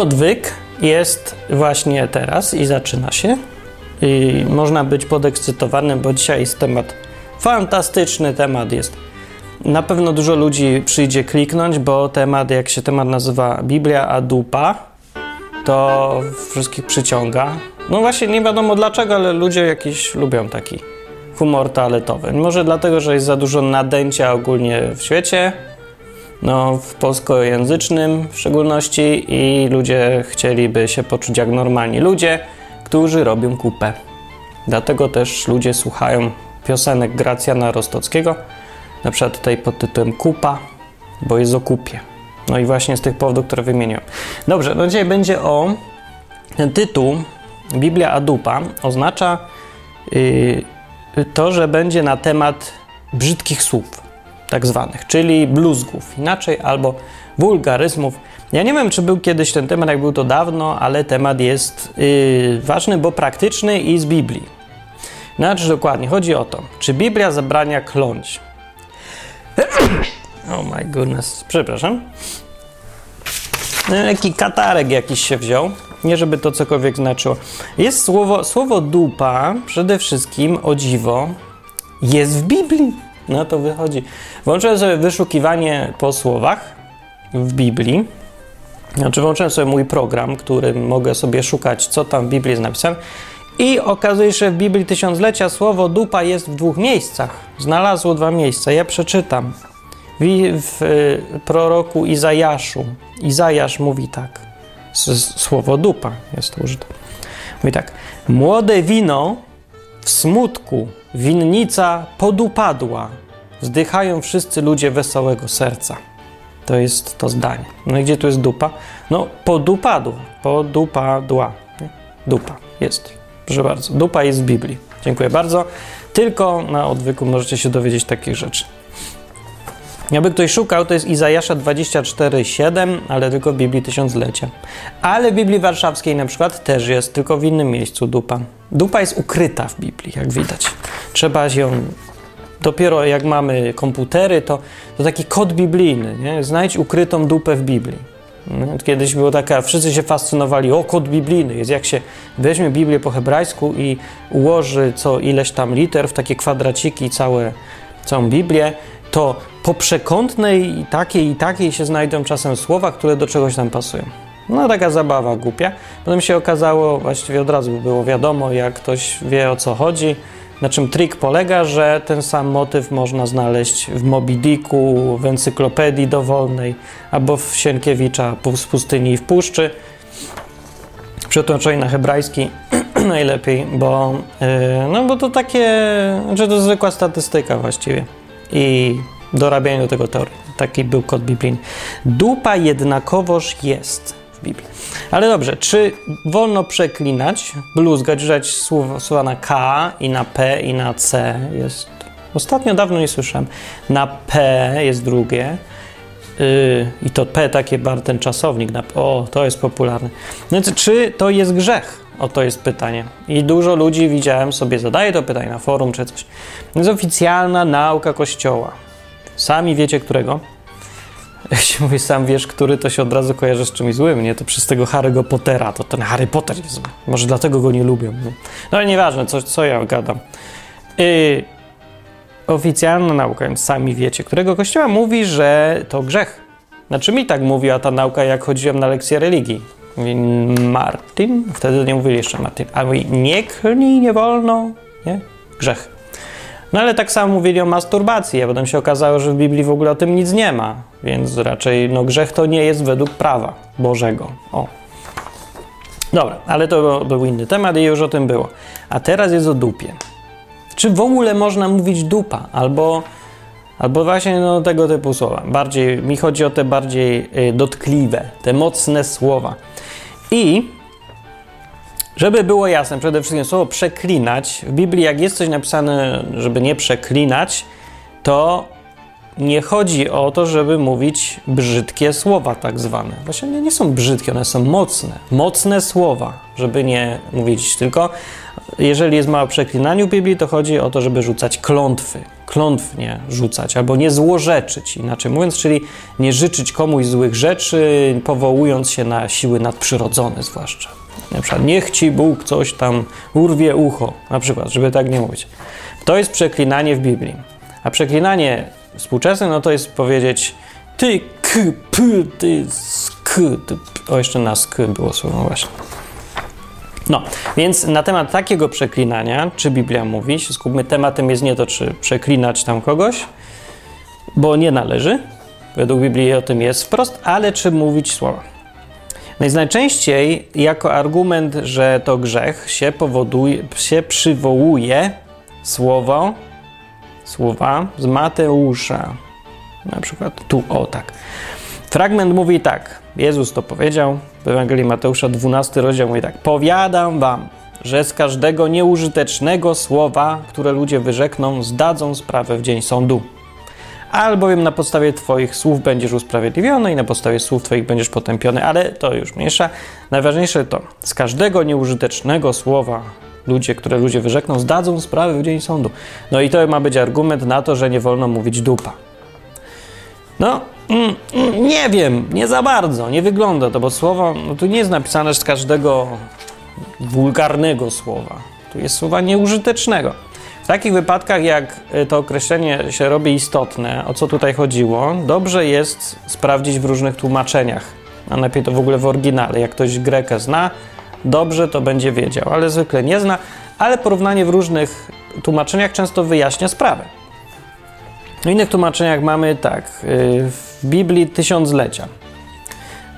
Odwyk jest właśnie teraz i zaczyna się. I można być podekscytowanym, bo dzisiaj jest temat fantastyczny. Temat jest. Na pewno dużo ludzi przyjdzie kliknąć, bo temat, jak się temat nazywa Biblia a dupa, to wszystkich przyciąga. No właśnie, nie wiadomo dlaczego, ale ludzie jakiś lubią taki humor toaletowy. Może dlatego, że jest za dużo nadęcia ogólnie w świecie, no, w polskojęzycznym w szczególności i ludzie chcieliby się poczuć jak normalni ludzie, którzy robią kupę. Dlatego też ludzie słuchają piosenek Gracjana Rostockiego, na przykład tej pod tytułem Kupa, bo jest o kupie. No i właśnie z tych powodów, które wymieniłem. Dobrze, no dzisiaj będzie o ten tytuł Biblia Adupa oznacza yy, to, że będzie na temat brzydkich słów tak zwanych, czyli bluzgów inaczej, albo wulgaryzmów. Ja nie wiem, czy był kiedyś ten temat, jak był to dawno, ale temat jest yy, ważny, bo praktyczny i z Biblii. Znaczy dokładnie, chodzi o to, czy Biblia zabrania kląć. oh my goodness, przepraszam. Jaki katarek jakiś się wziął. Nie, żeby to cokolwiek znaczyło. Jest słowo, słowo dupa, przede wszystkim, o dziwo, jest w Biblii. No to wychodzi. Włączyłem sobie wyszukiwanie po słowach w Biblii. Znaczy, włączyłem sobie mój program, którym mogę sobie szukać, co tam w Biblii jest napisane. I okazuje się, że w Biblii Tysiąclecia słowo dupa jest w dwóch miejscach. Znalazło dwa miejsca. Ja przeczytam. W, w y, proroku Izajaszu. Izajasz mówi tak. Słowo dupa jest użyte. Mówi tak. Młode wino w smutku, winnica podupadła. Wzdychają wszyscy ludzie wesołego serca. To jest to zdanie. No i gdzie tu jest dupa? No, podupadła. Podupadła. Dupa jest. Proszę bardzo. Dupa jest w Biblii. Dziękuję bardzo. Tylko na odwyku możecie się dowiedzieć takich rzeczy. Jakby ktoś szukał, to jest Izajasza 24,7, ale tylko w Biblii Tysiąclecia. Ale w Biblii Warszawskiej na przykład też jest, tylko w innym miejscu dupa. Dupa jest ukryta w Biblii, jak widać. Trzeba ją... Dopiero jak mamy komputery, to, to taki kod biblijny, nie? Znajdź ukrytą dupę w Biblii. Kiedyś było taka, wszyscy się fascynowali, o kod biblijny jest, jak się weźmie Biblię po hebrajsku i ułoży co ileś tam liter w takie kwadraciki całe, całą Biblię, to po przekątnej i takiej i takiej się znajdą czasem słowa, które do czegoś tam pasują. No taka zabawa głupia. Potem się okazało, właściwie od razu było wiadomo, jak ktoś wie o co chodzi, na czym trik polega, że ten sam motyw można znaleźć w Moby Dicku, w encyklopedii dowolnej, albo w Sienkiewicza z pustyni i w puszczy. Przetłumaczenie na hebrajski najlepiej, bo, yy, no bo to takie, znaczy to zwykła statystyka właściwie i dorabianie do tego teorii. Taki był kod biblijny. Dupa jednakowoż jest Biblii. Ale dobrze, czy wolno przeklinać, bluzgać, używać słowa, słowa na K i na P i na C? Jest. Ostatnio dawno nie słyszałem. Na P jest drugie. Yy, I to P takie bar ten czasownik. Na, o, to jest popularne. No więc czy to jest grzech? O to jest pytanie. I dużo ludzi widziałem sobie zadaje to pytanie na forum czy coś. To jest oficjalna nauka Kościoła. Sami wiecie którego. Jak się mówi, sam wiesz, który, to się od razu kojarzy z czymś złym, nie? To przez tego Harry'ego Pottera, to ten Harry Potter jest zły. Może dlatego go nie lubią. No, no ale nieważne, co, co ja gadam. Yy, oficjalna nauka, więc sami wiecie, którego kościoła mówi, że to grzech. Znaczy mi tak mówiła ta nauka, jak chodziłem na lekcję religii. Mówi Martin, wtedy nie mówili jeszcze Martin, a mówi nie klnij, nie wolno, nie? Grzech. No ale tak samo mówili o masturbacji, a potem się okazało, że w Biblii w ogóle o tym nic nie ma, więc raczej no, grzech to nie jest według prawa Bożego. O. Dobra, ale to był inny temat i już o tym było. A teraz jest o dupie. Czy w ogóle można mówić dupa? Albo, albo właśnie no, tego typu słowa. Bardziej, mi chodzi o te bardziej y, dotkliwe, te mocne słowa. I żeby było jasne, przede wszystkim słowo przeklinać. W Biblii, jak jest coś napisane, żeby nie przeklinać, to nie chodzi o to, żeby mówić brzydkie słowa, tak zwane. Właśnie nie, nie są brzydkie, one są mocne. Mocne słowa, żeby nie mówić tylko. Jeżeli jest mało przeklinaniu w Biblii, to chodzi o to, żeby rzucać klątwy. klątw nie rzucać, albo nie złorzeczyć, inaczej mówiąc, czyli nie życzyć komuś złych rzeczy, powołując się na siły nadprzyrodzone zwłaszcza. Na przykład, niech ci Bóg coś tam urwie ucho, na przykład, żeby tak nie mówić. To jest przeklinanie w Biblii. A przeklinanie współczesne, no to jest powiedzieć ty, k, p, ty, sk, ty, p. O, jeszcze na sk było słowo właśnie. No, więc na temat takiego przeklinania, czy Biblia mówi, się skupmy, tematem jest nie to, czy przeklinać tam kogoś, bo nie należy, według Biblii o tym jest wprost, ale czy mówić słowa. No i najczęściej jako argument, że to grzech się powoduje, się przywołuje słowo, słowa z Mateusza. Na przykład tu, o tak. Fragment mówi tak. Jezus to powiedział w Ewangelii Mateusza 12 rozdział mówi tak. Powiadam wam, że z każdego nieużytecznego słowa, które ludzie wyrzekną, zdadzą sprawę w dzień sądu. Albowiem na podstawie Twoich słów będziesz usprawiedliwiony i na podstawie słów Twoich będziesz potępiony, ale to już mniejsza. Najważniejsze to, z każdego nieużytecznego słowa ludzie, które ludzie wyrzekną, zdadzą sprawę w dzień sądu. No i to ma być argument na to, że nie wolno mówić dupa. No, mm, mm, nie wiem, nie za bardzo, nie wygląda to, bo słowo, no tu nie jest napisane z każdego wulgarnego słowa. Tu jest słowa nieużytecznego. Takich wypadkach, jak y, to określenie się robi istotne, o co tutaj chodziło, dobrze jest sprawdzić w różnych tłumaczeniach, a najlepiej to w ogóle w oryginale. Jak ktoś Grekę zna, dobrze to będzie wiedział, ale zwykle nie zna, ale porównanie w różnych tłumaczeniach często wyjaśnia sprawę. W innych tłumaczeniach mamy tak, y, w Biblii tysiąclecia.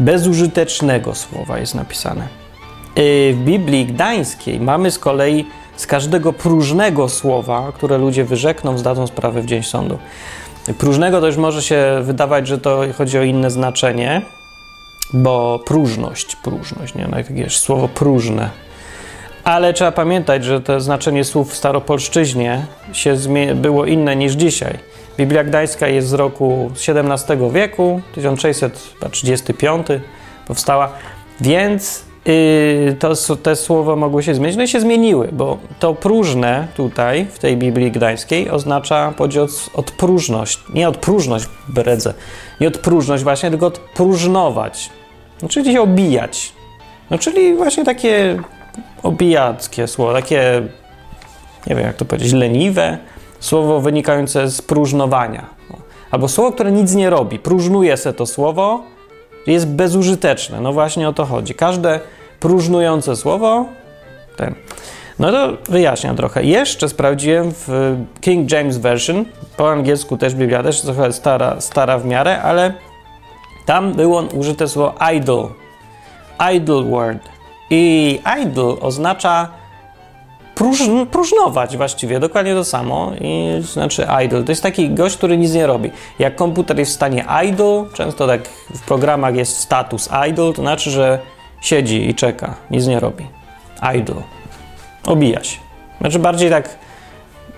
Bezużytecznego słowa jest napisane. Y, w Biblii gdańskiej mamy z kolei z każdego próżnego słowa, które ludzie wyrzekną, zdadzą sprawę w dzień sądu. Próżnego to już może się wydawać, że to chodzi o inne znaczenie, bo próżność, próżność, nie? No, jakieś słowo próżne. Ale trzeba pamiętać, że to znaczenie słów w staropolszczyźnie się było inne niż dzisiaj. Biblia Gdańska jest z roku XVII wieku, 1635 powstała, więc to, te słowa mogły się zmienić. No i się zmieniły, bo to próżne tutaj w tej Biblii Gdańskiej oznacza podział od próżność. Nie od próżność bredze, nie od próżność właśnie, tylko od próżnować, no, czyli się obijać. No czyli właśnie takie obijackie słowo, takie nie wiem jak to powiedzieć, leniwe, słowo wynikające z próżnowania. Albo słowo, które nic nie robi. Próżnuje se to słowo, jest bezużyteczne. No właśnie o to chodzi. Każde próżnujące słowo, ten. No to wyjaśniam trochę. Jeszcze sprawdziłem w King James Version, po angielsku też Biblia, też trochę stara, stara w miarę, ale tam było użyte słowo idol. Idol word. I idol oznacza próż, próżnować właściwie, dokładnie to samo. I, znaczy idle. To jest taki gość, który nic nie robi. Jak komputer jest w stanie idle, często tak w programach jest status idle, to znaczy, że siedzi i czeka, nic nie robi. Idle. Obija się. Znaczy bardziej tak,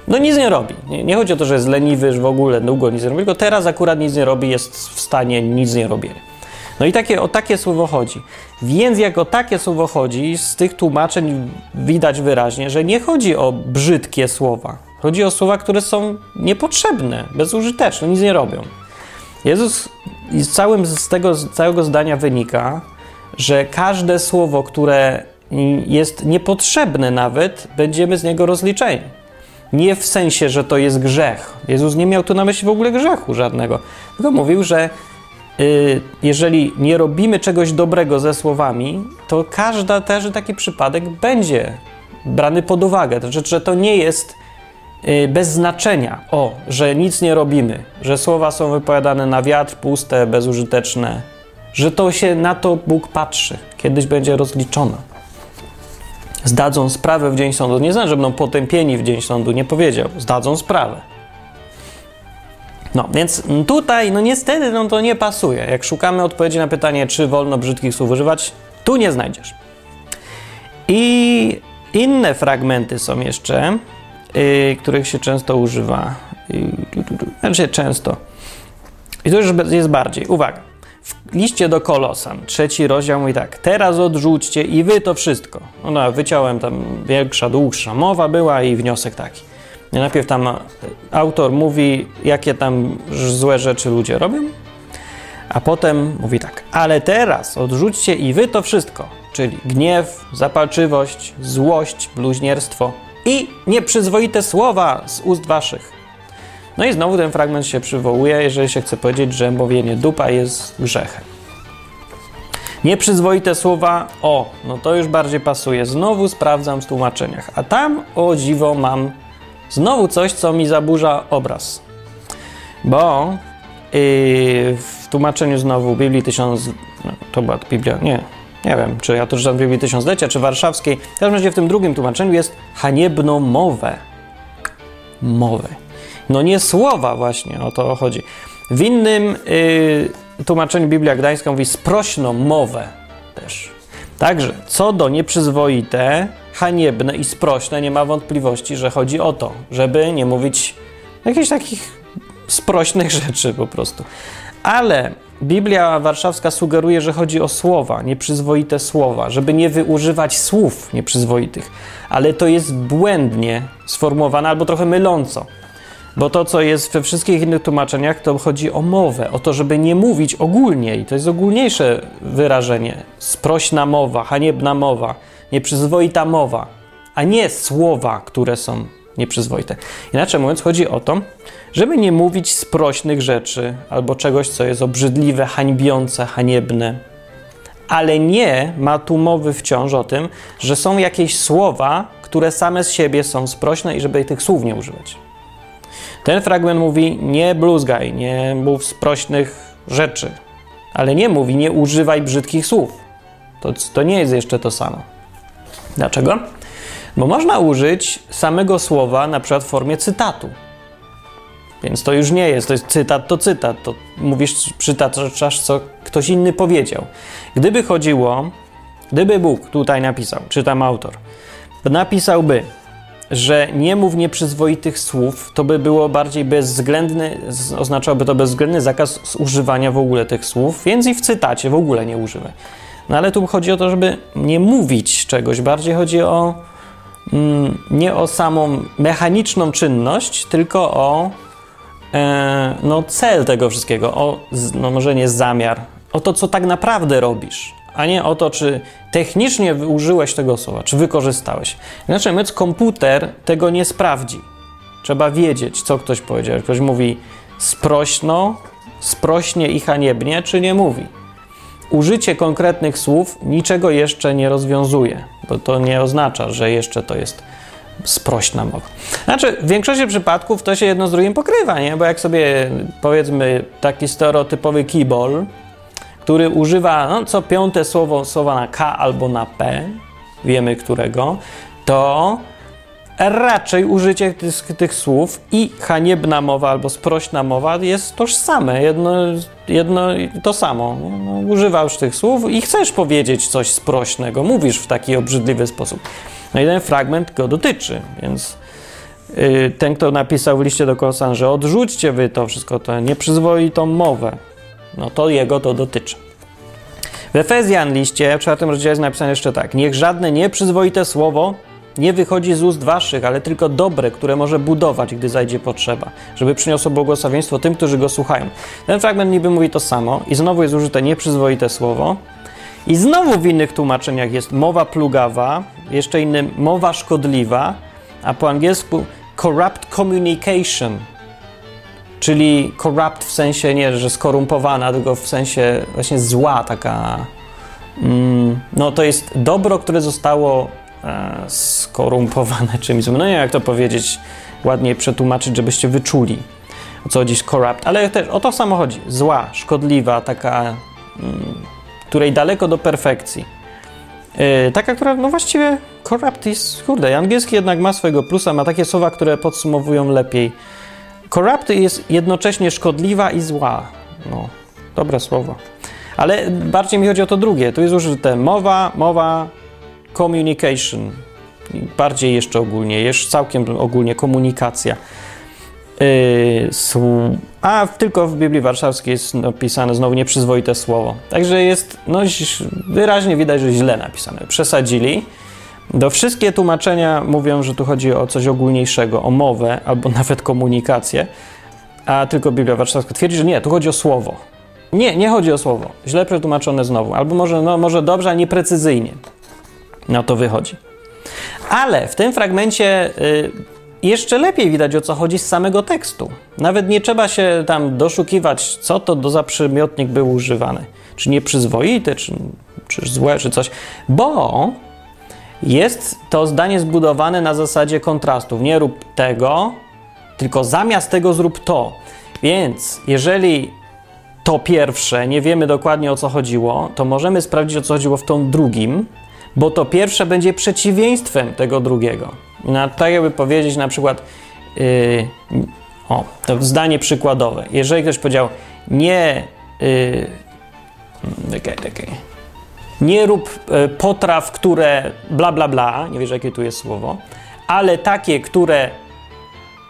no nic nie robi. Nie, nie chodzi o to, że jest leniwy, że w ogóle długo nic nie robi, tylko teraz akurat nic nie robi, jest w stanie nic nie robienia. No i takie, o takie słowo chodzi. Więc jak o takie słowo chodzi, z tych tłumaczeń widać wyraźnie, że nie chodzi o brzydkie słowa. Chodzi o słowa, które są niepotrzebne, bezużyteczne, nic nie robią. Jezus z, całym, z tego z całego zdania wynika, że każde słowo, które jest niepotrzebne nawet, będziemy z niego rozliczeni. Nie w sensie, że to jest grzech. Jezus nie miał tu na myśli w ogóle grzechu żadnego. Tylko mówił, że jeżeli nie robimy czegoś dobrego ze słowami, to każda też taki przypadek będzie brany pod uwagę. To znaczy, że to nie jest y, bez znaczenia, o, że nic nie robimy, że słowa są wypowiadane na wiatr, puste, bezużyteczne, że to się na to Bóg patrzy, kiedyś będzie rozliczona. Zdadzą sprawę w dzień sądu. Nie znaczy, że będą potępieni w dzień sądu, nie powiedział. Zdadzą sprawę. No, więc tutaj, no niestety, no to nie pasuje. Jak szukamy odpowiedzi na pytanie, czy wolno brzydkich słów używać, tu nie znajdziesz. I inne fragmenty są jeszcze, yy, których się często używa. Yy, znaczy często. I to już jest bardziej. Uwaga. W liście do Kolosan, trzeci rozdział mówi tak. Teraz odrzućcie i wy to wszystko. No, no wyciąłem tam większa, dłuższa mowa była i wniosek taki. Najpierw tam autor mówi, jakie tam złe rzeczy ludzie robią, a potem mówi tak, ale teraz odrzućcie i wy to wszystko, czyli gniew, zapalczywość, złość, bluźnierstwo i nieprzyzwoite słowa z ust waszych. No i znowu ten fragment się przywołuje, jeżeli się chce powiedzieć, że mówienie dupa jest grzechem. Nieprzyzwoite słowa, o, no to już bardziej pasuje. Znowu sprawdzam w tłumaczeniach, a tam, o dziwo, mam znowu coś, co mi zaburza obraz. Bo yy, w tłumaczeniu znowu Biblii tysiąc... No, to była Biblia, nie, nie wiem, czy ja to czytam w Biblii Tysiąclecia, czy warszawskiej. W każdym razie w tym drugim tłumaczeniu jest haniebno mowę. Mowę. No nie słowa właśnie, o to chodzi. W innym yy, tłumaczeniu Biblia Gdańska mówi sprośną mowę też. Także co do nieprzyzwoite, haniebne i sprośne, nie ma wątpliwości, że chodzi o to, żeby nie mówić jakichś takich sprośnych rzeczy po prostu. Ale Biblia Warszawska sugeruje, że chodzi o słowa, nieprzyzwoite słowa, żeby nie wyużywać słów nieprzyzwoitych, ale to jest błędnie sformułowane albo trochę myląco. Bo to, co jest we wszystkich innych tłumaczeniach, to chodzi o mowę, o to, żeby nie mówić ogólnie. I to jest ogólniejsze wyrażenie. Sprośna mowa, haniebna mowa, nieprzyzwoita mowa, a nie słowa, które są nieprzyzwoite. Inaczej mówiąc, chodzi o to, żeby nie mówić sprośnych rzeczy albo czegoś, co jest obrzydliwe, hańbiące, haniebne. Ale nie ma tu mowy wciąż o tym, że są jakieś słowa, które same z siebie są sprośne i żeby tych słów nie używać. Ten fragment mówi: nie bluzgaj, nie mów sprośnych rzeczy, ale nie mówi: nie używaj brzydkich słów. To, to nie jest jeszcze to samo. Dlaczego? Bo można użyć samego słowa na przykład w formie cytatu. Więc to już nie jest, to jest cytat, to cytat. To mówisz, przytaczasz, co ktoś inny powiedział. Gdyby chodziło, gdyby Bóg tutaj napisał, czytam autor, napisałby, że nie mów nieprzyzwoitych słów, to by było bardziej bezwzględny, oznaczałoby to bezwzględny zakaz używania w ogóle tych słów, więc i w cytacie w ogóle nie używaj. No ale tu chodzi o to, żeby nie mówić czegoś, bardziej chodzi o mm, nie o samą mechaniczną czynność, tylko o e, no, cel tego wszystkiego, o no, może nie zamiar, o to, co tak naprawdę robisz a nie o to, czy technicznie użyłeś tego słowa, czy wykorzystałeś. Inaczej mówiąc, komputer tego nie sprawdzi. Trzeba wiedzieć, co ktoś powiedział. Ktoś mówi sprośno, sprośnie i haniebnie, czy nie mówi. Użycie konkretnych słów niczego jeszcze nie rozwiązuje, bo to nie oznacza, że jeszcze to jest sprośna mowa. Znaczy, w większości przypadków to się jedno z drugim pokrywa, nie? Bo jak sobie powiedzmy taki stereotypowy keyboard, który używa no, co piąte słowo słowa na K albo na P, wiemy którego, to raczej użycie tych, tych, słów i haniebna mowa albo sprośna mowa jest tożsame, jedno, jedno to samo. No, używasz tych słów i chcesz powiedzieć coś sprośnego, mówisz w taki obrzydliwy sposób. No i ten fragment go dotyczy, więc yy, ten, kto napisał w liście do Kolosan, że odrzućcie wy to wszystko, to nieprzyzwoitą mowę, no to jego to dotyczy. W Efezjan liście, w czwartym rozdziale jest napisane jeszcze tak. Niech żadne nieprzyzwoite słowo nie wychodzi z ust waszych, ale tylko dobre, które może budować, gdy zajdzie potrzeba, żeby przyniosło błogosławieństwo tym, którzy go słuchają. Ten fragment niby mówi to samo i znowu jest użyte nieprzyzwoite słowo. I znowu w innych tłumaczeniach jest mowa plugawa, jeszcze innym mowa szkodliwa, a po angielsku corrupt communication, Czyli corrupt w sensie nie, że skorumpowana, tylko w sensie właśnie zła, taka. Mm, no to jest dobro, które zostało e, skorumpowane czymś. No nie wiem, jak to powiedzieć, ładnie przetłumaczyć, żebyście wyczuli o co z corrupt, ale też o to samo chodzi. Zła, szkodliwa, taka, mm, której daleko do perfekcji. Yy, taka, która, no właściwie corrupt jest, kurde, angielski jednak ma swojego plusa, ma takie słowa, które podsumowują lepiej Corrupt jest jednocześnie szkodliwa i zła. No, dobre słowo. Ale bardziej mi chodzi o to drugie. Tu jest użyte mowa, mowa, communication. Bardziej jeszcze ogólnie, jeszcze całkiem ogólnie komunikacja. Yy, a tylko w Biblii Warszawskiej jest napisane znowu nieprzyzwoite słowo. Także jest no, wyraźnie widać, że źle napisane. Przesadzili. Do wszystkie tłumaczenia mówią, że tu chodzi o coś ogólniejszego, o mowę albo nawet komunikację, a tylko Biblia Warszawska twierdzi, że nie, tu chodzi o słowo. Nie, nie chodzi o słowo. Źle przetłumaczone znowu, albo może, no, może dobrze, a nieprecyzyjnie. No to wychodzi. Ale w tym fragmencie y, jeszcze lepiej widać o co chodzi z samego tekstu. Nawet nie trzeba się tam doszukiwać, co to do za przymiotnik był używany. Czy nieprzyzwoity, czy, czy złe, czy coś. Bo jest to zdanie zbudowane na zasadzie kontrastów. Nie rób tego, tylko zamiast tego zrób to. Więc jeżeli to pierwsze nie wiemy dokładnie o co chodziło, to możemy sprawdzić o co chodziło w tym drugim, bo to pierwsze będzie przeciwieństwem tego drugiego. Na, tak jakby powiedzieć na przykład, yy, o, to zdanie przykładowe. Jeżeli ktoś powiedział, nie, yy, okay, okay. Nie rób y, potraw, które bla, bla, bla, nie wiesz jakie tu jest słowo, ale takie, które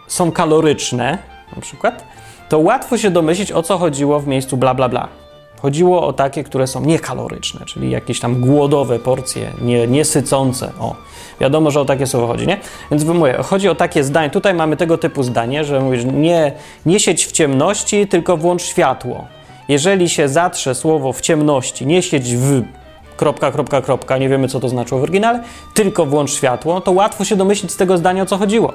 są kaloryczne, na przykład, to łatwo się domyślić, o co chodziło w miejscu bla, bla, bla. Chodziło o takie, które są niekaloryczne, czyli jakieś tam głodowe porcje, nie, niesycące. O, wiadomo, że o takie słowo chodzi, nie? Więc mówię, chodzi o takie zdanie. Tutaj mamy tego typu zdanie, że mówisz, nie, nie siedź w ciemności, tylko włącz światło. Jeżeli się zatrze słowo w ciemności, nie siedź w kropka, kropka, kropka, nie wiemy co to znaczyło w oryginale, tylko włącz światło, to łatwo się domyślić z tego zdania, o co chodziło.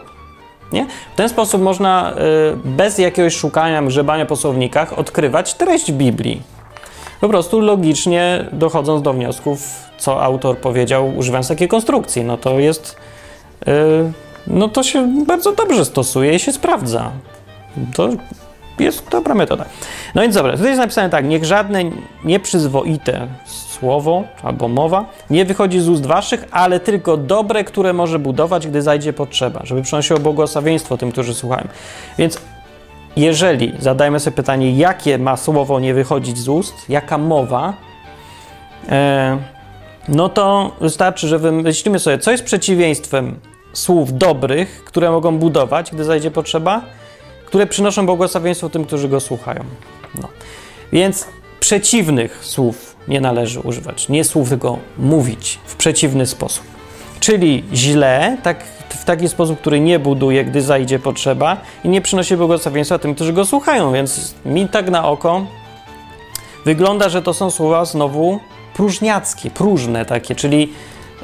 Nie? W ten sposób można y, bez jakiegoś szukania, grzebania po słownikach odkrywać treść Biblii. Po prostu logicznie dochodząc do wniosków, co autor powiedział, używając takiej konstrukcji. No to jest. Y, no to się bardzo dobrze stosuje i się sprawdza. To jest dobra metoda. No więc dobra, tutaj jest napisane tak: niech żadne nieprzyzwoite słowo albo mowa nie wychodzi z ust waszych, ale tylko dobre, które może budować, gdy zajdzie potrzeba, żeby przynosiło błogosławieństwo tym, którzy słuchają. Więc jeżeli zadajmy sobie pytanie, jakie ma słowo nie wychodzić z ust, jaka mowa, e, no to wystarczy, że wymyślimy sobie, co jest przeciwieństwem słów dobrych, które mogą budować, gdy zajdzie potrzeba, które przynoszą błogosławieństwo tym, którzy go słuchają. No. Więc przeciwnych słów nie należy używać. Nie słów, tylko mówić w przeciwny sposób. Czyli źle, tak, w taki sposób, który nie buduje, gdy zajdzie potrzeba i nie przynosi błogosławieństwa tym, którzy go słuchają. Więc mi tak na oko wygląda, że to są słowa znowu próżniackie, próżne takie, czyli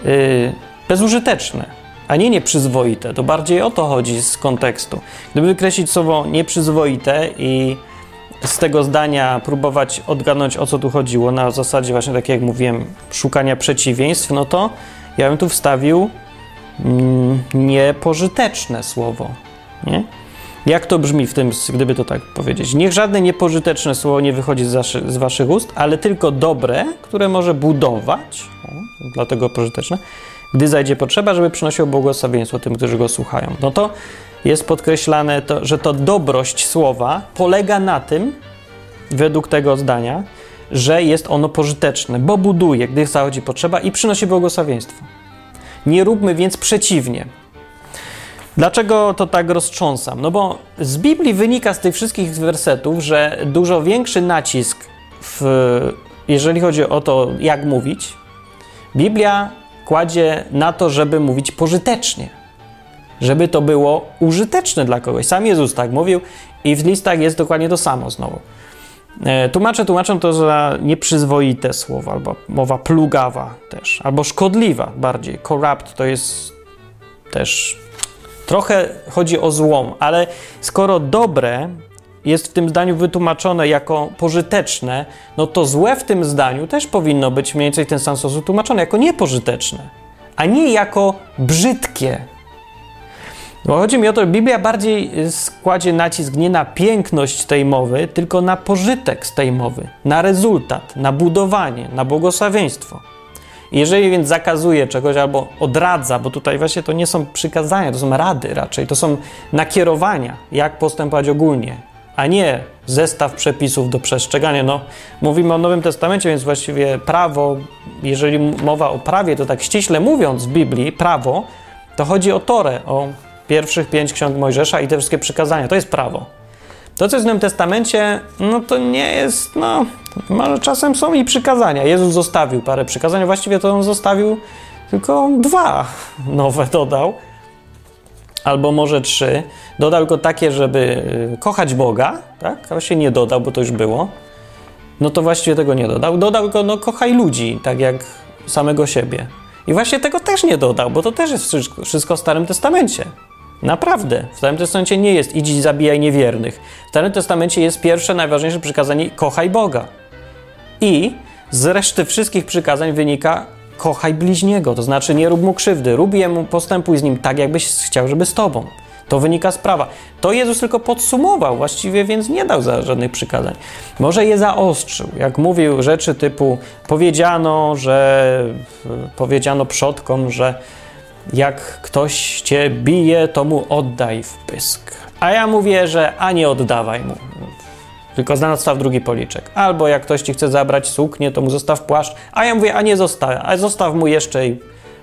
yy, bezużyteczne, a nie nieprzyzwoite. To bardziej o to chodzi z kontekstu. Gdyby wykreślić słowo nieprzyzwoite i z tego zdania próbować odgadnąć, o co tu chodziło, na zasadzie właśnie, tak jak mówiłem, szukania przeciwieństw, no to ja bym tu wstawił mm, niepożyteczne słowo. Nie? Jak to brzmi w tym, gdyby to tak powiedzieć? Niech żadne niepożyteczne słowo nie wychodzi z, z waszych ust, ale tylko dobre, które może budować, o, dlatego pożyteczne, gdy zajdzie potrzeba, żeby przynosiło błogosławieństwo tym, którzy go słuchają. No to jest podkreślane, to, że to dobrość słowa polega na tym, według tego zdania, że jest ono pożyteczne, bo buduje, gdy zachodzi potrzeba i przynosi błogosławieństwo. Nie róbmy więc przeciwnie. Dlaczego to tak roztrząsam? No bo z Biblii wynika z tych wszystkich wersetów, że dużo większy nacisk, w, jeżeli chodzi o to, jak mówić, Biblia kładzie na to, żeby mówić pożytecznie żeby to było użyteczne dla kogoś. Sam Jezus tak mówił i w listach jest dokładnie to samo znowu. Tłumacze tłumaczą to za nieprzyzwoite słowo, albo mowa plugawa też, albo szkodliwa bardziej. Corrupt to jest też trochę chodzi o złom, ale skoro dobre jest w tym zdaniu wytłumaczone jako pożyteczne, no to złe w tym zdaniu też powinno być mniej więcej w ten sam sposób tłumaczone jako niepożyteczne, a nie jako brzydkie, bo chodzi mi o to, że Biblia bardziej y, składzie nacisk nie na piękność tej mowy, tylko na pożytek z tej mowy, na rezultat, na budowanie, na błogosławieństwo. Jeżeli więc zakazuje czegoś albo odradza, bo tutaj właśnie to nie są przykazania, to są rady raczej, to są nakierowania, jak postępować ogólnie, a nie zestaw przepisów do przestrzegania. No, mówimy o Nowym Testamencie, więc właściwie prawo, jeżeli mowa o prawie, to tak ściśle mówiąc w Biblii, prawo, to chodzi o Torę, o pierwszych pięć ksiąg Mojżesza i te wszystkie przykazania. To jest prawo. To, co jest w Nowym Testamencie, no to nie jest, no, może czasem są i przykazania. Jezus zostawił parę przykazań, właściwie to on zostawił tylko dwa nowe dodał, albo może trzy. Dodał tylko takie, żeby y, kochać Boga, tak? A właśnie nie dodał, bo to już było. No to właściwie tego nie dodał. Dodał tylko, no kochaj ludzi, tak jak samego siebie. I właśnie tego też nie dodał, bo to też jest wszystko w Starym Testamencie. Naprawdę. W Starym Testamencie nie jest idź zabijaj niewiernych. W Starym Testamencie jest pierwsze, najważniejsze przykazanie kochaj Boga. I z reszty wszystkich przykazań wynika kochaj bliźniego, to znaczy nie rób mu krzywdy, rób jemu, postępuj z nim tak, jakbyś chciał, żeby z tobą. To wynika z prawa. To Jezus tylko podsumował, właściwie więc nie dał za żadnych przykazań. Może je zaostrzył, jak mówił rzeczy typu powiedziano, że powiedziano przodkom, że jak ktoś cię bije, to mu oddaj w pysk. A ja mówię, że a nie oddawaj mu. Tylko zostaw drugi policzek. Albo jak ktoś ci chce zabrać suknię, to mu zostaw płaszcz. A ja mówię, a nie zostaw, a zostaw mu jeszcze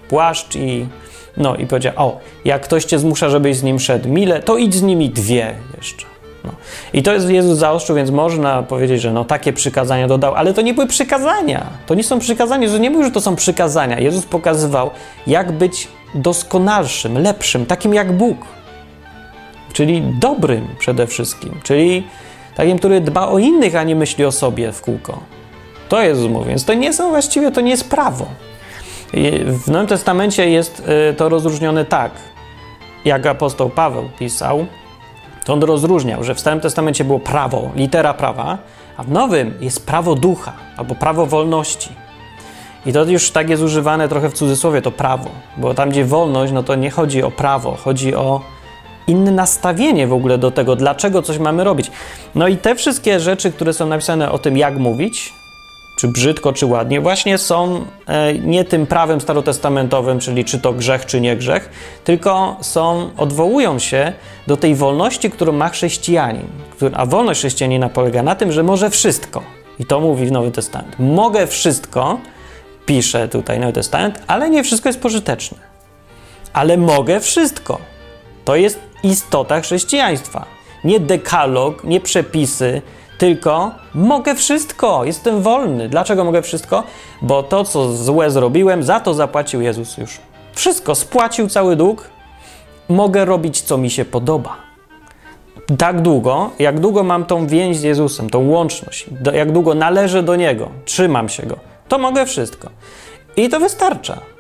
płaszcz i no i powiedział, o, jak ktoś cię zmusza, żebyś z nim szedł mile, to idź z nimi dwie jeszcze. No. I to jest Jezus zaostrzył, więc można powiedzieć, że no takie przykazania dodał, ale to nie były przykazania. To nie są przykazania. Jezus nie mówił, że to są przykazania. Jezus pokazywał, jak być doskonalszym, lepszym, takim jak Bóg. Czyli dobrym przede wszystkim. Czyli takim, który dba o innych, a nie myśli o sobie w kółko. To Jezus mówi. Więc to nie są właściwie, to nie jest prawo. W Nowym Testamencie jest y, to rozróżnione tak, jak apostoł Paweł pisał, to on rozróżniał, że w Starym Testamencie było prawo, litera prawa, a w Nowym jest prawo ducha albo prawo wolności. I to już tak jest używane trochę w cudzysłowie, to prawo, bo tam, gdzie wolność, no to nie chodzi o prawo, chodzi o inne nastawienie w ogóle do tego, dlaczego coś mamy robić. No i te wszystkie rzeczy, które są napisane o tym, jak mówić, czy brzydko, czy ładnie, właśnie są e, nie tym prawem starotestamentowym, czyli czy to grzech, czy nie grzech, tylko są, odwołują się do tej wolności, którą ma chrześcijanin. A wolność chrześcijanina polega na tym, że może wszystko. I to mówi Nowy Testament. Mogę wszystko, pisze tutaj Nowy Testament, ale nie wszystko jest pożyteczne. Ale mogę wszystko. To jest istota chrześcijaństwa. Nie dekalog, nie przepisy, tylko mogę wszystko, jestem wolny. Dlaczego mogę wszystko? Bo to, co złe zrobiłem, za to zapłacił Jezus już. Wszystko, spłacił cały dług. Mogę robić, co mi się podoba. Tak długo, jak długo mam tą więź z Jezusem, tą łączność, jak długo należę do Niego, trzymam się Go, to mogę wszystko. I to wystarcza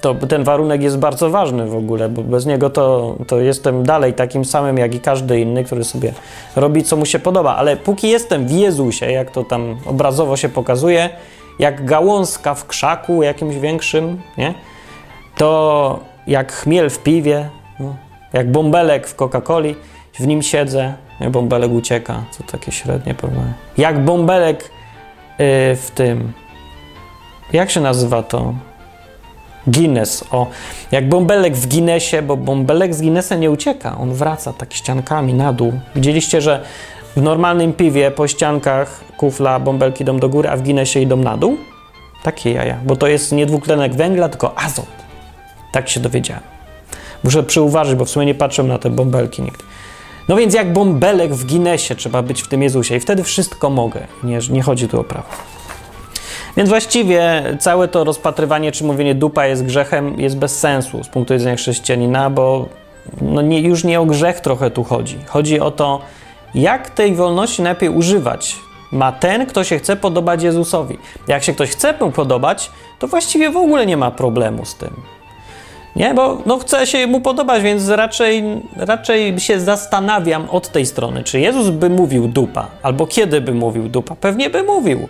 to ten warunek jest bardzo ważny w ogóle, bo bez niego to, to jestem dalej takim samym jak i każdy inny, który sobie robi co mu się podoba. Ale póki jestem w Jezusie, jak to tam obrazowo się pokazuje, jak gałązka w krzaku jakimś większym, nie? to jak chmiel w piwie, no, jak bąbelek w Coca-Coli, w nim siedzę, nie? bąbelek ucieka, co takie średnie problemy. Jak bąbelek yy, w tym, jak się nazywa to? Guinness, o, jak bąbelek w Guinnessie, bo bąbelek z Guinnessem nie ucieka, on wraca tak ściankami na dół. Widzieliście, że w normalnym piwie po ściankach kufla bąbelki idą do góry, a w Guinnessie idą na dół? Takie jaja, bo to jest nie dwutlenek węgla, tylko azot. Tak się dowiedziałem. Muszę przyuważyć, bo w sumie nie patrzę na te bąbelki nigdy. No więc jak bąbelek w Guinnessie trzeba być w tym Jezusie i wtedy wszystko mogę. Nie, nie chodzi tu o prawo. Więc właściwie całe to rozpatrywanie, czy mówienie dupa jest grzechem, jest bez sensu z punktu widzenia chrześcijanina, bo no nie, już nie o grzech trochę tu chodzi. Chodzi o to, jak tej wolności najlepiej używać. Ma ten, kto się chce podobać Jezusowi. Jak się ktoś chce mu podobać, to właściwie w ogóle nie ma problemu z tym. Nie, bo no, chce się mu podobać, więc raczej, raczej się zastanawiam od tej strony, czy Jezus by mówił dupa, albo kiedy by mówił dupa. Pewnie by mówił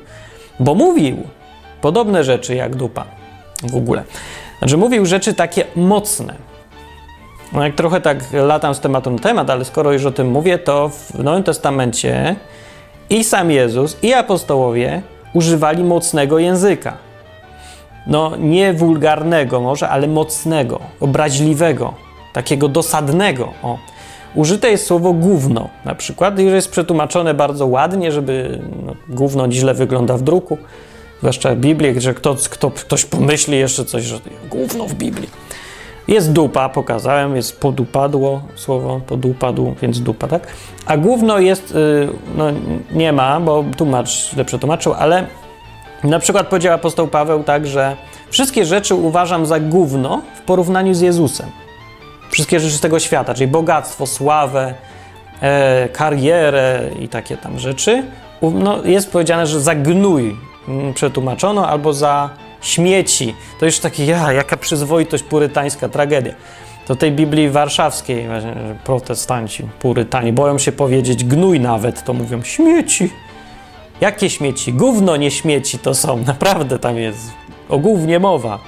bo mówił podobne rzeczy jak dupa w ogóle. Znaczy, mówił rzeczy takie mocne. No jak trochę tak latam z tematu na temat, ale skoro już o tym mówię, to w Nowym Testamencie i sam Jezus, i apostołowie używali mocnego języka. No, nie wulgarnego może, ale mocnego, obraźliwego, takiego dosadnego. O. Użyte jest słowo gówno na przykład, już jest przetłumaczone bardzo ładnie, żeby no, gówno źle wygląda w druku, zwłaszcza Biblię, że kto, kto, ktoś pomyśli jeszcze coś, że gówno w Biblii. Jest dupa, pokazałem, jest podupadło słowo, podupadł, więc dupa, tak? A gówno jest, yy, no nie ma, bo tłumacz źle przetłumaczył, ale na przykład powiedział apostoł Paweł tak, że Wszystkie rzeczy uważam za gówno w porównaniu z Jezusem. Wszystkie rzeczy tego świata, czyli bogactwo, sławę, e, karierę i takie tam rzeczy. No, jest powiedziane, że za gnój mm, przetłumaczono albo za śmieci. To już takie, ja, jaka przyzwoitość purytańska, tragedia. Do tej Biblii warszawskiej, właśnie, protestanci, purytani, boją się powiedzieć gnój nawet, to mówią śmieci. Jakie śmieci? Gówno, nie śmieci to są, naprawdę tam jest o głównie mowa.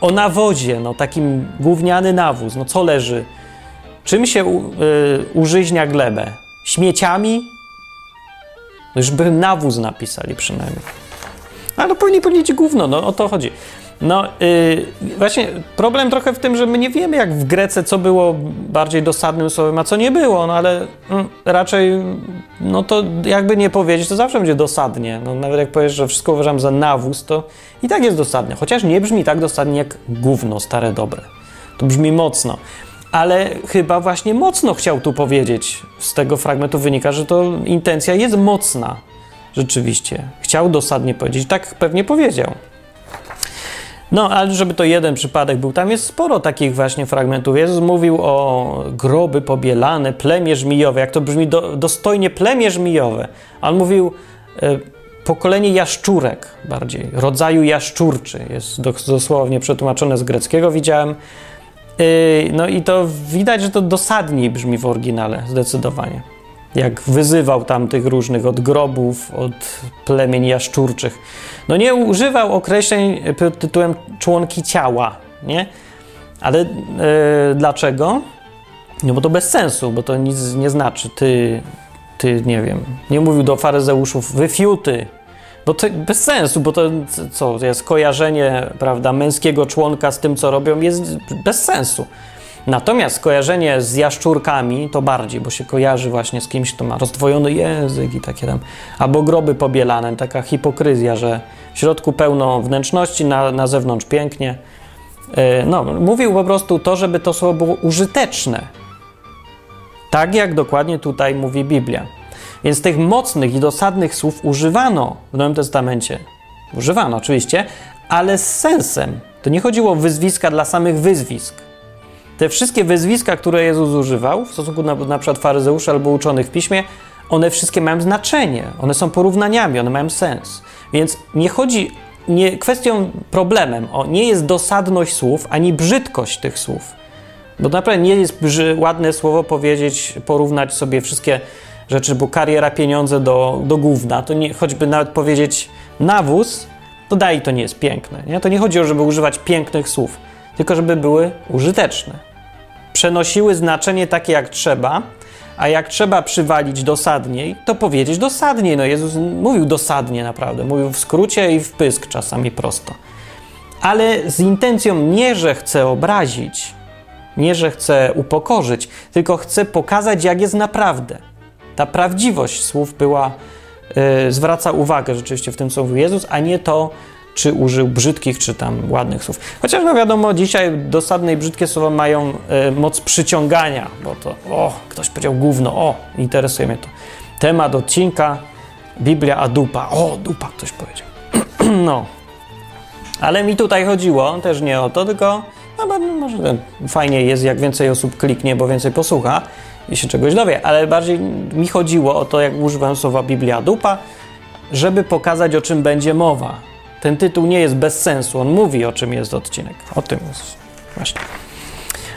O nawozie, no takim gówniany nawóz, no co leży? Czym się u, y, użyźnia glebę? Śmieciami? No już by nawóz napisali przynajmniej. Ale powinni powiedzieć gówno, no o to chodzi. No yy, właśnie problem trochę w tym, że my nie wiemy jak w Grece, co było bardziej dosadnym słowem, a co nie było, no ale mm, raczej, no to jakby nie powiedzieć, to zawsze będzie dosadnie. No, nawet jak powiesz, że wszystko uważam za nawóz, to i tak jest dosadnie. Chociaż nie brzmi tak dosadnie jak gówno, stare dobre. To brzmi mocno. Ale chyba właśnie mocno chciał tu powiedzieć. Z tego fragmentu wynika, że to intencja jest mocna. Rzeczywiście. Chciał dosadnie powiedzieć. Tak pewnie powiedział. No, ale żeby to jeden przypadek był, tam jest sporo takich właśnie fragmentów. Jezus mówił o groby pobielane, plemię żmijowe, jak to brzmi do, dostojnie plemię żmijowe. On mówił e, pokolenie jaszczurek bardziej, rodzaju jaszczurczy. Jest dosłownie przetłumaczone z greckiego, widziałem. E, no i to widać, że to dosadniej brzmi w oryginale, zdecydowanie jak wyzywał tam tych różnych od grobów, od plemień jaszczurczych. No nie używał określeń pod tytułem członki ciała, nie? Ale e, dlaczego? No bo to bez sensu, bo to nic nie znaczy. Ty, ty, nie wiem, nie mówił do faryzeuszów wyfiuty, bo to bez sensu, bo to co, jest kojarzenie, prawda, męskiego członka z tym, co robią, jest bez sensu. Natomiast kojarzenie z jaszczurkami to bardziej, bo się kojarzy właśnie z kimś, kto ma rozdwojony język i takie tam, albo groby pobielane, taka hipokryzja, że w środku pełno wnętrzności, na, na zewnątrz pięknie. E, no, mówił po prostu to, żeby to słowo było użyteczne. Tak jak dokładnie tutaj mówi Biblia. Więc tych mocnych i dosadnych słów używano w Nowym Testamencie. Używano oczywiście, ale z sensem. To nie chodziło o wyzwiska dla samych wyzwisk te wszystkie wyzwiska, które Jezus używał w stosunku na, na przykład faryzeuszy albo uczonych w piśmie, one wszystkie mają znaczenie, one są porównaniami, one mają sens. Więc nie chodzi, nie, kwestią, problemem o, nie jest dosadność słów, ani brzydkość tych słów. Bo naprawdę nie jest ładne słowo powiedzieć, porównać sobie wszystkie rzeczy, bo kariera, pieniądze do, do gówna, to nie, choćby nawet powiedzieć nawóz, to daj to nie jest piękne. Nie? To nie chodzi o, żeby używać pięknych słów tylko żeby były użyteczne. Przenosiły znaczenie takie jak trzeba, a jak trzeba przywalić dosadniej, to powiedzieć dosadniej. No Jezus mówił dosadnie naprawdę, mówił w skrócie i w pysk czasami prosto. Ale z intencją nie, że chce obrazić, nie, że chce upokorzyć, tylko chce pokazać, jak jest naprawdę. Ta prawdziwość słów była, yy, zwraca uwagę rzeczywiście w tym, co mówił Jezus, a nie to, czy użył brzydkich, czy tam ładnych słów. Chociaż no wiadomo, dzisiaj dosadne i brzydkie słowa mają e, moc przyciągania, bo to, o, ktoś powiedział gówno, o, interesuje mnie to. Temat odcinka, Biblia a dupa, o, dupa ktoś powiedział. no. Ale mi tutaj chodziło też nie o to, tylko no, może fajnie jest, jak więcej osób kliknie, bo więcej posłucha i się czegoś dowie, ale bardziej mi chodziło o to, jak używam słowa Biblia dupa, żeby pokazać, o czym będzie mowa ten tytuł nie jest bez sensu. On mówi, o czym jest odcinek. O tym jest właśnie.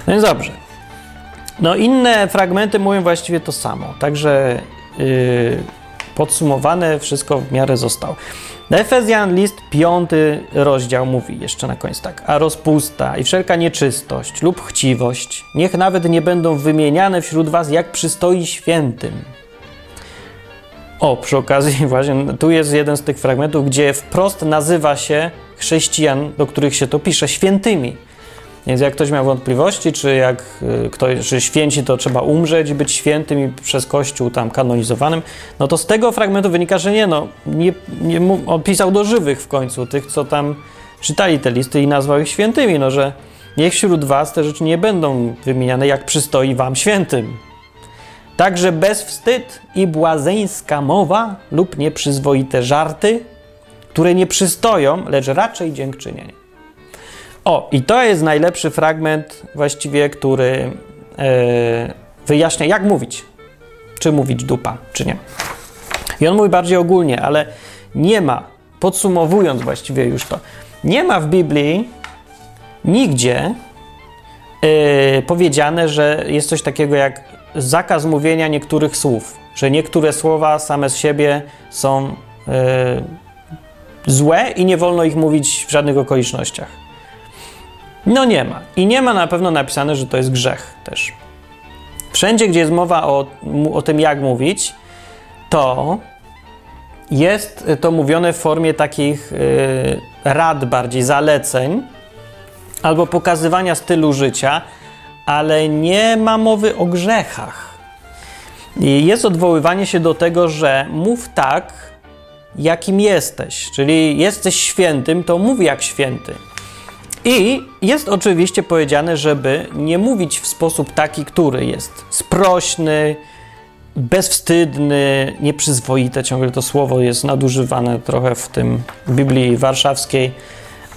No więc dobrze. No inne fragmenty mówią właściwie to samo. Także yy, podsumowane wszystko w miarę zostało. Efezjan list piąty rozdział mówi jeszcze na koniec tak. A rozpusta i wszelka nieczystość lub chciwość niech nawet nie będą wymieniane wśród was jak przystoi świętym o, przy okazji, właśnie tu jest jeden z tych fragmentów, gdzie wprost nazywa się chrześcijan, do których się to pisze, świętymi. Więc jak ktoś miał wątpliwości, czy jak y, ktoś, czy święci to trzeba umrzeć, być świętym i przez Kościół tam kanonizowanym, no to z tego fragmentu wynika, że nie, no, nie, nie on pisał do żywych w końcu, tych, co tam czytali te listy i nazwał ich świętymi, no, że niech wśród was te rzeczy nie będą wymieniane, jak przystoi wam świętym. Także bezwstyd i błazeńska mowa lub nieprzyzwoite żarty, które nie przystoją, lecz raczej dziękczynienie. O, i to jest najlepszy fragment właściwie, który e, wyjaśnia, jak mówić. Czy mówić dupa, czy nie. I on mówi bardziej ogólnie, ale nie ma, podsumowując właściwie już to, nie ma w Biblii nigdzie yy, powiedziane, że jest coś takiego jak zakaz mówienia niektórych słów, że niektóre słowa same z siebie są yy, złe i nie wolno ich mówić w żadnych okolicznościach. No nie ma. I nie ma na pewno napisane, że to jest grzech też. Wszędzie, gdzie jest mowa o, o tym, jak mówić, to jest to mówione w formie takich yy, rad bardziej, zaleceń albo pokazywania stylu życia, ale nie ma mowy o grzechach. Jest odwoływanie się do tego, że mów tak, jakim jesteś, czyli jesteś świętym, to mów jak święty. I jest oczywiście powiedziane, żeby nie mówić w sposób taki, który jest sprośny, bezwstydny, nieprzyzwoite, ciągle to słowo jest nadużywane trochę w tym Biblii Warszawskiej.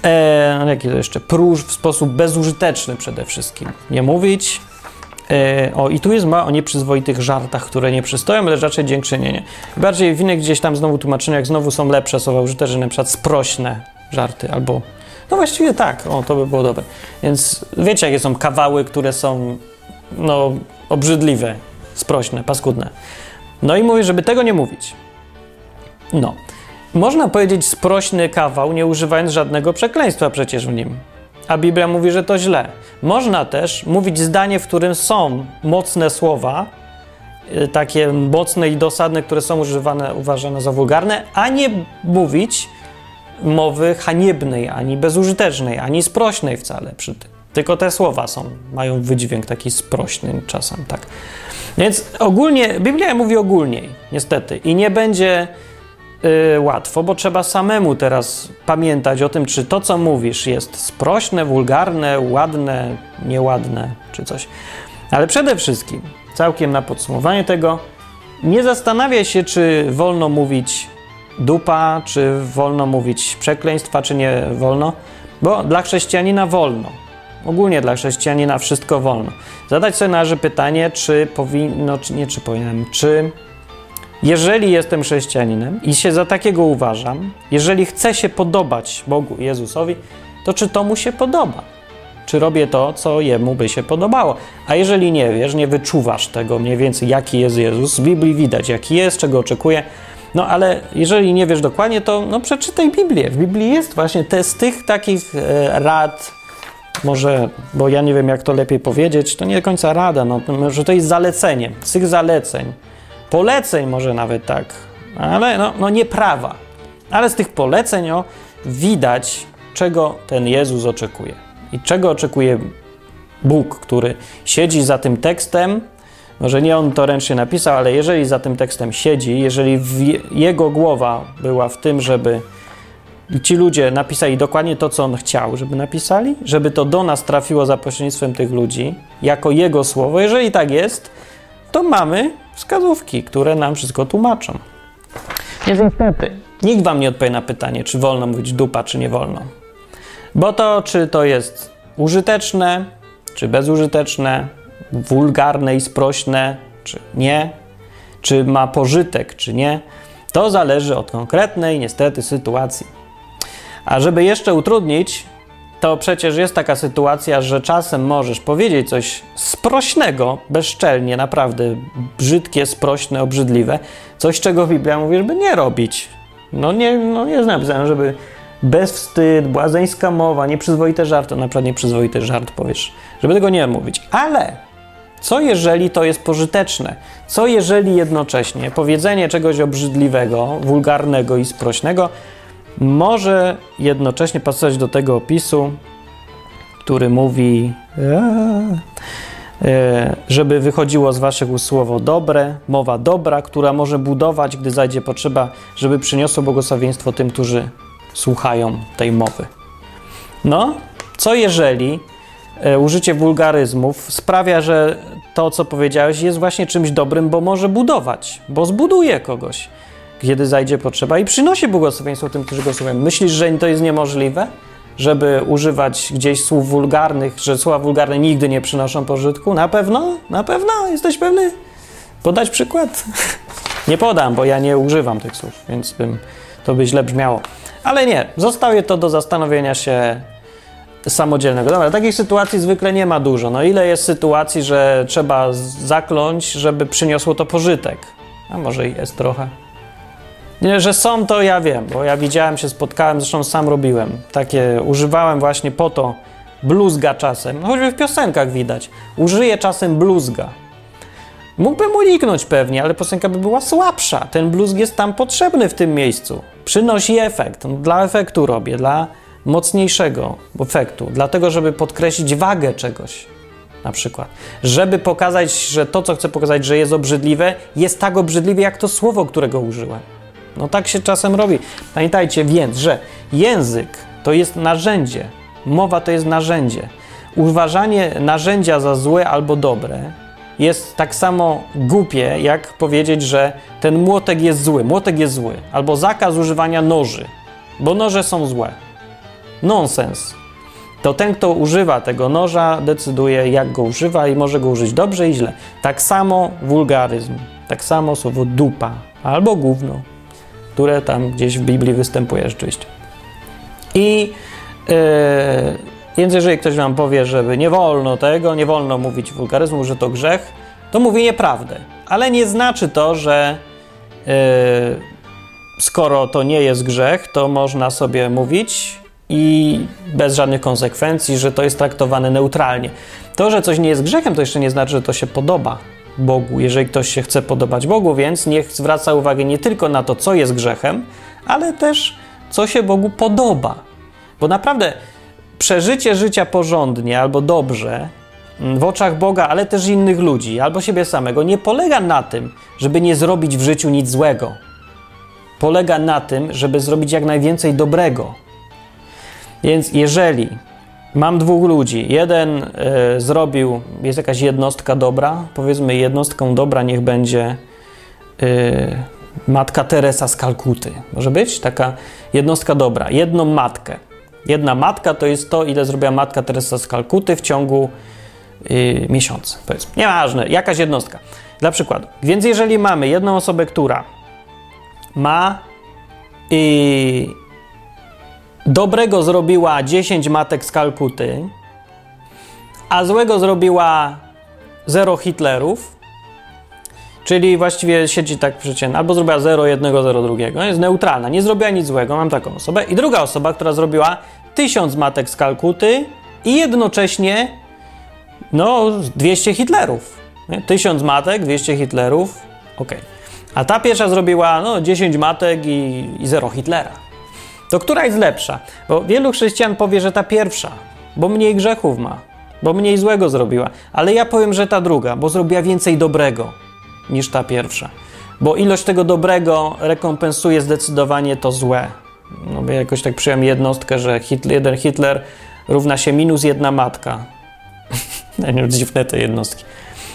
E, jaki to jeszcze? Próż w sposób bezużyteczny przede wszystkim. Nie mówić. E, o, i tu jest ma o nieprzyzwoitych żartach, które nie przystoją, ale raczej dziękczynienie. Bardziej w gdzieś tam znowu tłumaczeniach znowu są lepsze słowa użyte, że na przykład sprośne żarty albo no właściwie tak, o, to by było dobre. Więc wiecie, jakie są kawały, które są, no, obrzydliwe, sprośne, paskudne. No i mówię, żeby tego nie mówić. No. Można powiedzieć sprośny kawał, nie używając żadnego przekleństwa przecież w nim. A Biblia mówi, że to źle. Można też mówić zdanie, w którym są mocne słowa, y, takie mocne i dosadne, które są używane, uważane za wulgarne, a nie mówić mowy haniebnej, ani bezużytecznej, ani sprośnej wcale przy tym. Tylko te słowa są, mają wydźwięk taki sprośny czasem, tak. Więc ogólnie, Biblia mówi ogólniej, niestety, i nie będzie yy, łatwo, bo trzeba samemu teraz pamiętać o tym, czy to, co mówisz, jest sprośne, wulgarne, ładne, nieładne, czy coś. Ale przede wszystkim, całkiem na podsumowanie tego, nie zastanawiaj się, czy wolno mówić dupa, czy wolno mówić przekleństwa, czy nie wolno, bo dla chrześcijanina wolno. Ogólnie dla chrześcijanina wszystko wolno. Zadać sobie należy pytanie, czy powinno, czy nie, czy powinienem, czy jeżeli jestem chrześcijaninem i się za takiego uważam, jeżeli chcę się podobać Bogu Jezusowi, to czy to mu się podoba? Czy robię to, co jemu by się podobało? A jeżeli nie wiesz, nie wyczuwasz tego mniej więcej, jaki jest Jezus, z Biblii widać, jaki jest, czego oczekuje, no ale jeżeli nie wiesz dokładnie, to no, przeczytaj Biblię. W Biblii jest właśnie te, z tych takich e, rad, może, bo ja nie wiem, jak to lepiej powiedzieć, to nie do końca rada, no, że to jest zalecenie, z tych zaleceń, poleceń może nawet tak, ale no, no nie prawa. Ale z tych poleceń o, widać, czego ten Jezus oczekuje i czego oczekuje Bóg, który siedzi za tym tekstem może nie on to ręcznie napisał, ale jeżeli za tym tekstem siedzi, jeżeli jego głowa była w tym, żeby ci ludzie napisali dokładnie to, co on chciał, żeby napisali, żeby to do nas trafiło za pośrednictwem tych ludzi, jako jego słowo, jeżeli tak jest, to mamy wskazówki, które nam wszystko tłumaczą. Niestety, nikt wam nie odpowie na pytanie, czy wolno mówić dupa, czy nie wolno. Bo to, czy to jest użyteczne, czy bezużyteczne, wulgarne i sprośne, czy nie, czy ma pożytek, czy nie, to zależy od konkretnej, niestety, sytuacji. A żeby jeszcze utrudnić, to przecież jest taka sytuacja, że czasem możesz powiedzieć coś sprośnego, bezczelnie, naprawdę brzydkie, sprośne, obrzydliwe, coś, czego Biblia mówi, żeby nie robić. No nie, no nie jest napisane, żeby bezwstyd, błazeńska mowa, nieprzyzwoite żarty, na przykład nieprzyzwoity żart powiesz, żeby tego nie mówić. Ale co jeżeli to jest pożyteczne? Co jeżeli jednocześnie powiedzenie czegoś obrzydliwego, wulgarnego i sprośnego może jednocześnie pasować do tego opisu, który mówi, e, żeby wychodziło z waszych ust słowo dobre, mowa dobra, która może budować, gdy zajdzie potrzeba, żeby przyniosło błogosławieństwo tym, którzy słuchają tej mowy. No, co jeżeli E, użycie wulgaryzmów sprawia, że to, co powiedziałeś, jest właśnie czymś dobrym, bo może budować, bo zbuduje kogoś, kiedy zajdzie potrzeba i przynosi błogosławieństwo tym, którzy go słuchają. Myślisz, że to jest niemożliwe? żeby używać gdzieś słów wulgarnych, że słowa wulgarne nigdy nie przynoszą pożytku? Na pewno? Na pewno? Jesteś pewny? Podać przykład? nie podam, bo ja nie używam tych słów, więc bym, to by źle brzmiało. Ale nie, zostawię to do zastanowienia się samodzielnego. Dobra, takich sytuacji zwykle nie ma dużo. No ile jest sytuacji, że trzeba zakląć, żeby przyniosło to pożytek? A może jest trochę. Nie, że są, to ja wiem, bo ja widziałem, się spotkałem, zresztą sam robiłem. Takie używałem właśnie po to bluzga czasem, no choćby w piosenkach widać. Użyję czasem bluzga. Mógłbym uniknąć pewnie, ale piosenka by była słabsza. Ten bluzg jest tam potrzebny w tym miejscu. Przynosi efekt. No, dla efektu robię, dla mocniejszego efektu, dlatego, żeby podkreślić wagę czegoś. Na przykład, żeby pokazać, że to, co chcę pokazać, że jest obrzydliwe, jest tak obrzydliwe, jak to słowo, którego użyłem. No tak się czasem robi. Pamiętajcie więc, że język to jest narzędzie, mowa to jest narzędzie. Uważanie narzędzia za złe albo dobre jest tak samo głupie, jak powiedzieć, że ten młotek jest zły. Młotek jest zły. Albo zakaz używania noży, bo noże są złe. Nonsens. To ten, kto używa tego noża, decyduje, jak go używa i może go użyć dobrze i źle. Tak samo wulgaryzm, tak samo słowo dupa albo gówno które tam gdzieś w Biblii występuje rzeczywiście. I yy, więc jeżeli ktoś wam powie, żeby nie wolno tego, nie wolno mówić wulgaryzmu, że to grzech, to mówi nieprawdę. Ale nie znaczy to, że yy, skoro to nie jest grzech, to można sobie mówić i bez żadnych konsekwencji, że to jest traktowane neutralnie. To, że coś nie jest grzechem, to jeszcze nie znaczy, że to się podoba Bogu, jeżeli ktoś się chce podobać Bogu, więc niech zwraca uwagę nie tylko na to, co jest grzechem, ale też co się Bogu podoba. Bo naprawdę przeżycie życia porządnie albo dobrze mm, w oczach Boga, ale też innych ludzi, albo siebie samego, nie polega na tym, żeby nie zrobić w życiu nic złego. Polega na tym, żeby zrobić jak najwięcej dobrego. Więc jeżeli Mam dwóch ludzi. Jeden y, zrobił, jest jakaś jednostka dobra, powiedzmy jednostką dobra niech będzie y, matka Teresa z Kalkuty. Może być taka jednostka dobra. Jedną matkę. Jedna matka to jest to, ile zrobiła matka Teresa z Kalkuty w ciągu y, miesiąca. Powiedzmy. Nieważne, jakaś jednostka. Dla przykładu. Więc jeżeli mamy jedną osobę, która ma dobrego zrobiła 10 matek z Kalkuty, a złego zrobiła 0 Hitlerów, czyli właściwie siedzi tak przeciętnie, albo zrobiła 0 jednego, 0 drugiego, jest neutralna, nie zrobiła nic złego, mam taką osobę. I druga osoba, która zrobiła 1000 matek z Kalkuty i jednocześnie no 200 Hitlerów. Nie? 1000 matek, 200 Hitlerów, ok. A ta pierwsza zrobiła no 10 matek i 0 Hitlera. To która jest lepsza? Bo wielu chrześcijan powie, że ta pierwsza, bo mniej grzechów ma, bo mniej złego zrobiła. Ale ja powiem, że ta druga, bo zrobiła więcej dobrego niż ta pierwsza. Bo ilość tego dobrego rekompensuje zdecydowanie to złe. No jakoś tak przyjąłem jednostkę, że Hitler, jeden Hitler równa się minus jedna matka. nie, dziwne te jednostki.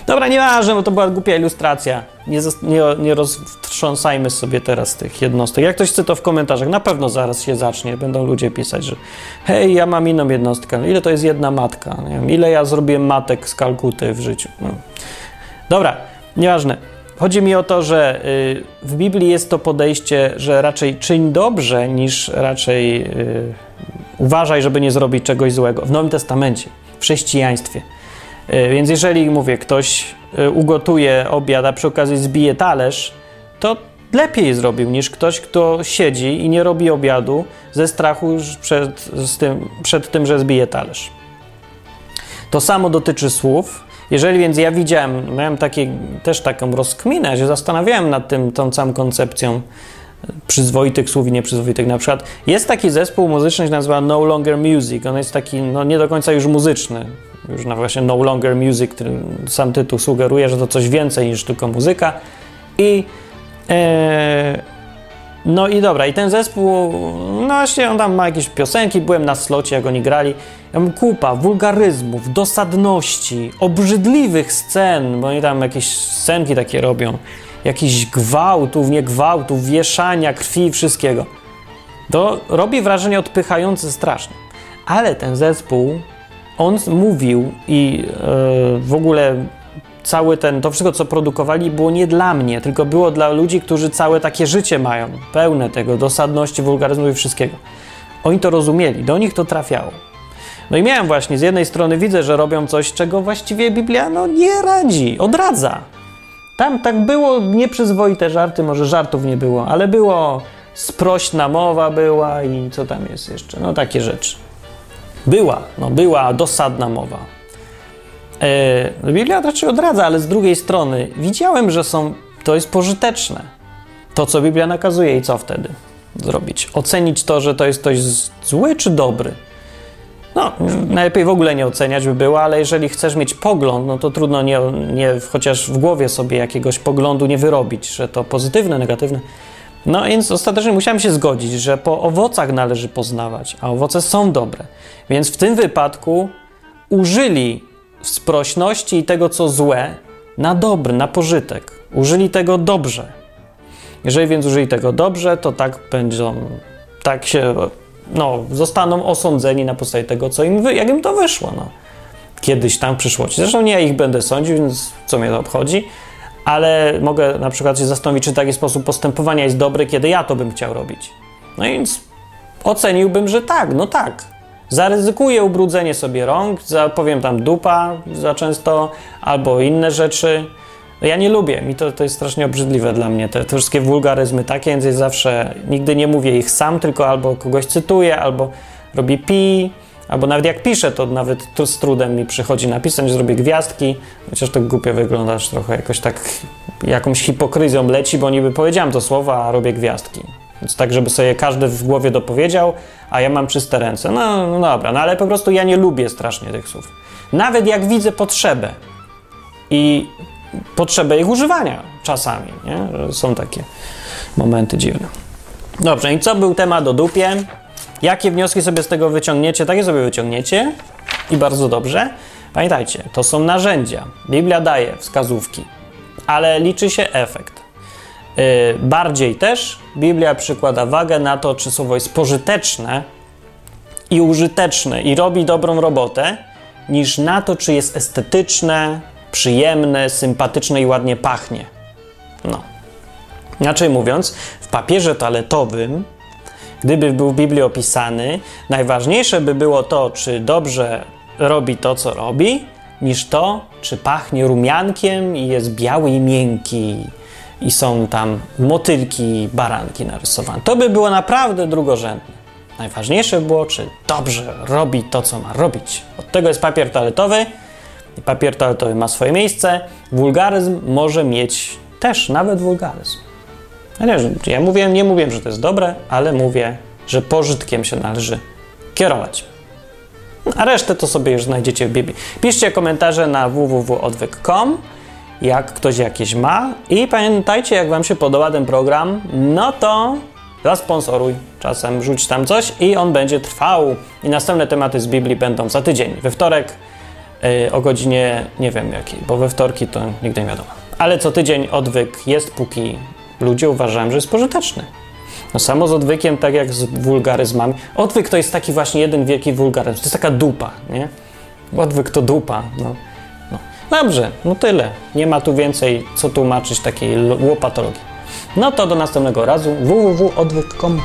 Dobra, nieważne, bo to była głupia ilustracja. Nie, nie, nie roztrząsajmy sobie teraz tych jednostek. Jak ktoś chce, to w komentarzach. Na pewno zaraz się zacznie. Będą ludzie pisać, że hej, ja mam inną jednostkę. Ile to jest jedna matka? Nie wiem, ile ja zrobiłem matek z Kalkuty w życiu? No. Dobra, nieważne. Chodzi mi o to, że y, w Biblii jest to podejście, że raczej czyń dobrze, niż raczej y, uważaj, żeby nie zrobić czegoś złego. W Nowym Testamencie, w chrześcijaństwie. E, więc jeżeli, mówię, ktoś ugotuje obiad, a przy okazji zbije talerz, to lepiej zrobił niż ktoś, kto siedzi i nie robi obiadu ze strachu przed, tym, przed tym, że zbije talerz. To samo dotyczy słów. Jeżeli więc ja widziałem, miałem takie, też taką rozkminę, że zastanawiałem nad tym, tą całą koncepcją przyzwoitych słów i nieprzyzwoitych. Na przykład jest taki zespół muzyczny, nazywa No Longer Music. On jest taki no, nie do końca już muzyczny już na właśnie No Longer Music, który sam tytuł sugeruje, że to coś więcej niż tylko muzyka. I e, no i dobra, i ten zespół, no właśnie on tam ma jakieś piosenki, byłem na slocie, jak oni grali. Ja mam kupa wulgaryzmów, dosadności, obrzydliwych scen, bo oni tam jakieś scenki takie robią, jakichś gwałtów, nie gwałtów, wieszania, krwi, wszystkiego. To robi wrażenie odpychające strasznie. Ale ten zespół, on mówił i yy, w ogóle cały ten, to wszystko, co produkowali, było nie dla mnie, tylko było dla ludzi, którzy całe takie życie mają, pełne tego, dosadności, wulgaryzmu i wszystkiego. Oni to rozumieli, do nich to trafiało. No i miałem właśnie, z jednej strony widzę, że robią coś, czego właściwie Biblia no, nie radzi, odradza. Tam tak było nieprzyzwoite żarty, może żartów nie było, ale było sprośna mowa była i co tam jest jeszcze, no takie rzeczy. Była, no była dosadna mowa. E, Biblia raczej odradza, ale z drugiej strony widziałem, że są, to jest pożyteczne. To, co Biblia nakazuje i co wtedy zrobić? Ocenić to, że to jest coś zły czy dobry. No, najlepiej w ogóle nie oceniać by było, ale jeżeli chcesz mieć pogląd, no to trudno nie, nie chociaż w głowie sobie jakiegoś poglądu nie wyrobić, że to pozytywne, negatywne. No więc ostatecznie musiałem się zgodzić, że po owocach należy poznawać, a owoce są dobre. Więc w tym wypadku użyli sprośności i tego, co złe, na dobry, na pożytek. Użyli tego dobrze. Jeżeli więc użyli tego dobrze, to tak będą, tak się, no, zostaną osądzeni na podstawie tego, co im, jak im to wyszło, no. Kiedyś tam w przyszłości. Zresztą nie ja ich będę sądził, więc co mnie to obchodzi, ale mogę na przykład się zastanowić, czy taki sposób postępowania jest dobry, kiedy ja to bym chciał robić. No więc oceniłbym, że tak, no tak. Zaryzykuję ubrudzenie sobie rąk, za, powiem tam dupa za często, albo inne rzeczy. Ja nie lubię, mi to, to jest strasznie obrzydliwe dla mnie, te, te wszystkie wulgaryzmy takie, więc ja zawsze nigdy nie mówię ich sam, tylko albo kogoś cytuję, albo robię pi, albo nawet jak piszę, to nawet z trudem mi przychodzi napisać, zrobię gwiazdki, chociaż to głupio wyglądasz trochę, jakoś tak jakąś hipokryzją leci, bo niby powiedziałem to słowa, a robię gwiazdki. Więc tak, żeby sobie każdy w głowie dopowiedział, a ja mam czyste ręce. No, no dobra, no ale po prostu ja nie lubię strasznie tych słów. Nawet jak widzę potrzebę i potrzebę ich używania czasami, nie? Są takie momenty dziwne. Dobrze, i co był temat o dupie? Jakie wnioski sobie z tego wyciągniecie? Takie sobie wyciągniecie i bardzo dobrze. Pamiętajcie, to są narzędzia. Biblia daje wskazówki, ale liczy się efekt. Yy, bardziej też Biblia przykłada wagę na to, czy słowo jest pożyteczne i użyteczne i robi dobrą robotę, niż na to, czy jest estetyczne, przyjemne, sympatyczne i ładnie pachnie. No. Inaczej mówiąc, w papierze toaletowym, gdyby był w Biblii opisany, najważniejsze by było to, czy dobrze robi to, co robi, niż to, czy pachnie rumiankiem i jest biały i miękki i są tam motylki, baranki narysowane. To by było naprawdę drugorzędne. Najważniejsze było, czy dobrze robi to, co ma robić. Od tego jest papier toaletowy i papier toaletowy ma swoje miejsce. Wulgaryzm może mieć też nawet wulgaryzm. Ja nie, ja mówię, nie mówię, że to jest dobre, ale mówię, że pożytkiem się należy kierować. A resztę to sobie już znajdziecie w Biblii. Piszcie komentarze na www.odwyk.com jak ktoś jakieś ma. I pamiętajcie, jak Wam się podoba ten program, no to zasponsoruj. Czasem rzuć tam coś i on będzie trwał. I następne tematy z Biblii będą za tydzień. We wtorek yy, o godzinie nie wiem jakiej, bo we wtorki to nigdy nie wiadomo. Ale co tydzień odwyk jest, póki ludzie uważają, że jest pożyteczny. No samo z odwykiem, tak jak z wulgaryzmami. Odwyk to jest taki właśnie jeden wielki wulgaryzm. To jest taka dupa, nie? Odwyk to dupa, no. Dobrze, no tyle. Nie ma tu więcej co tłumaczyć takiej łopatologii. No to do następnego razu www.odwyk.com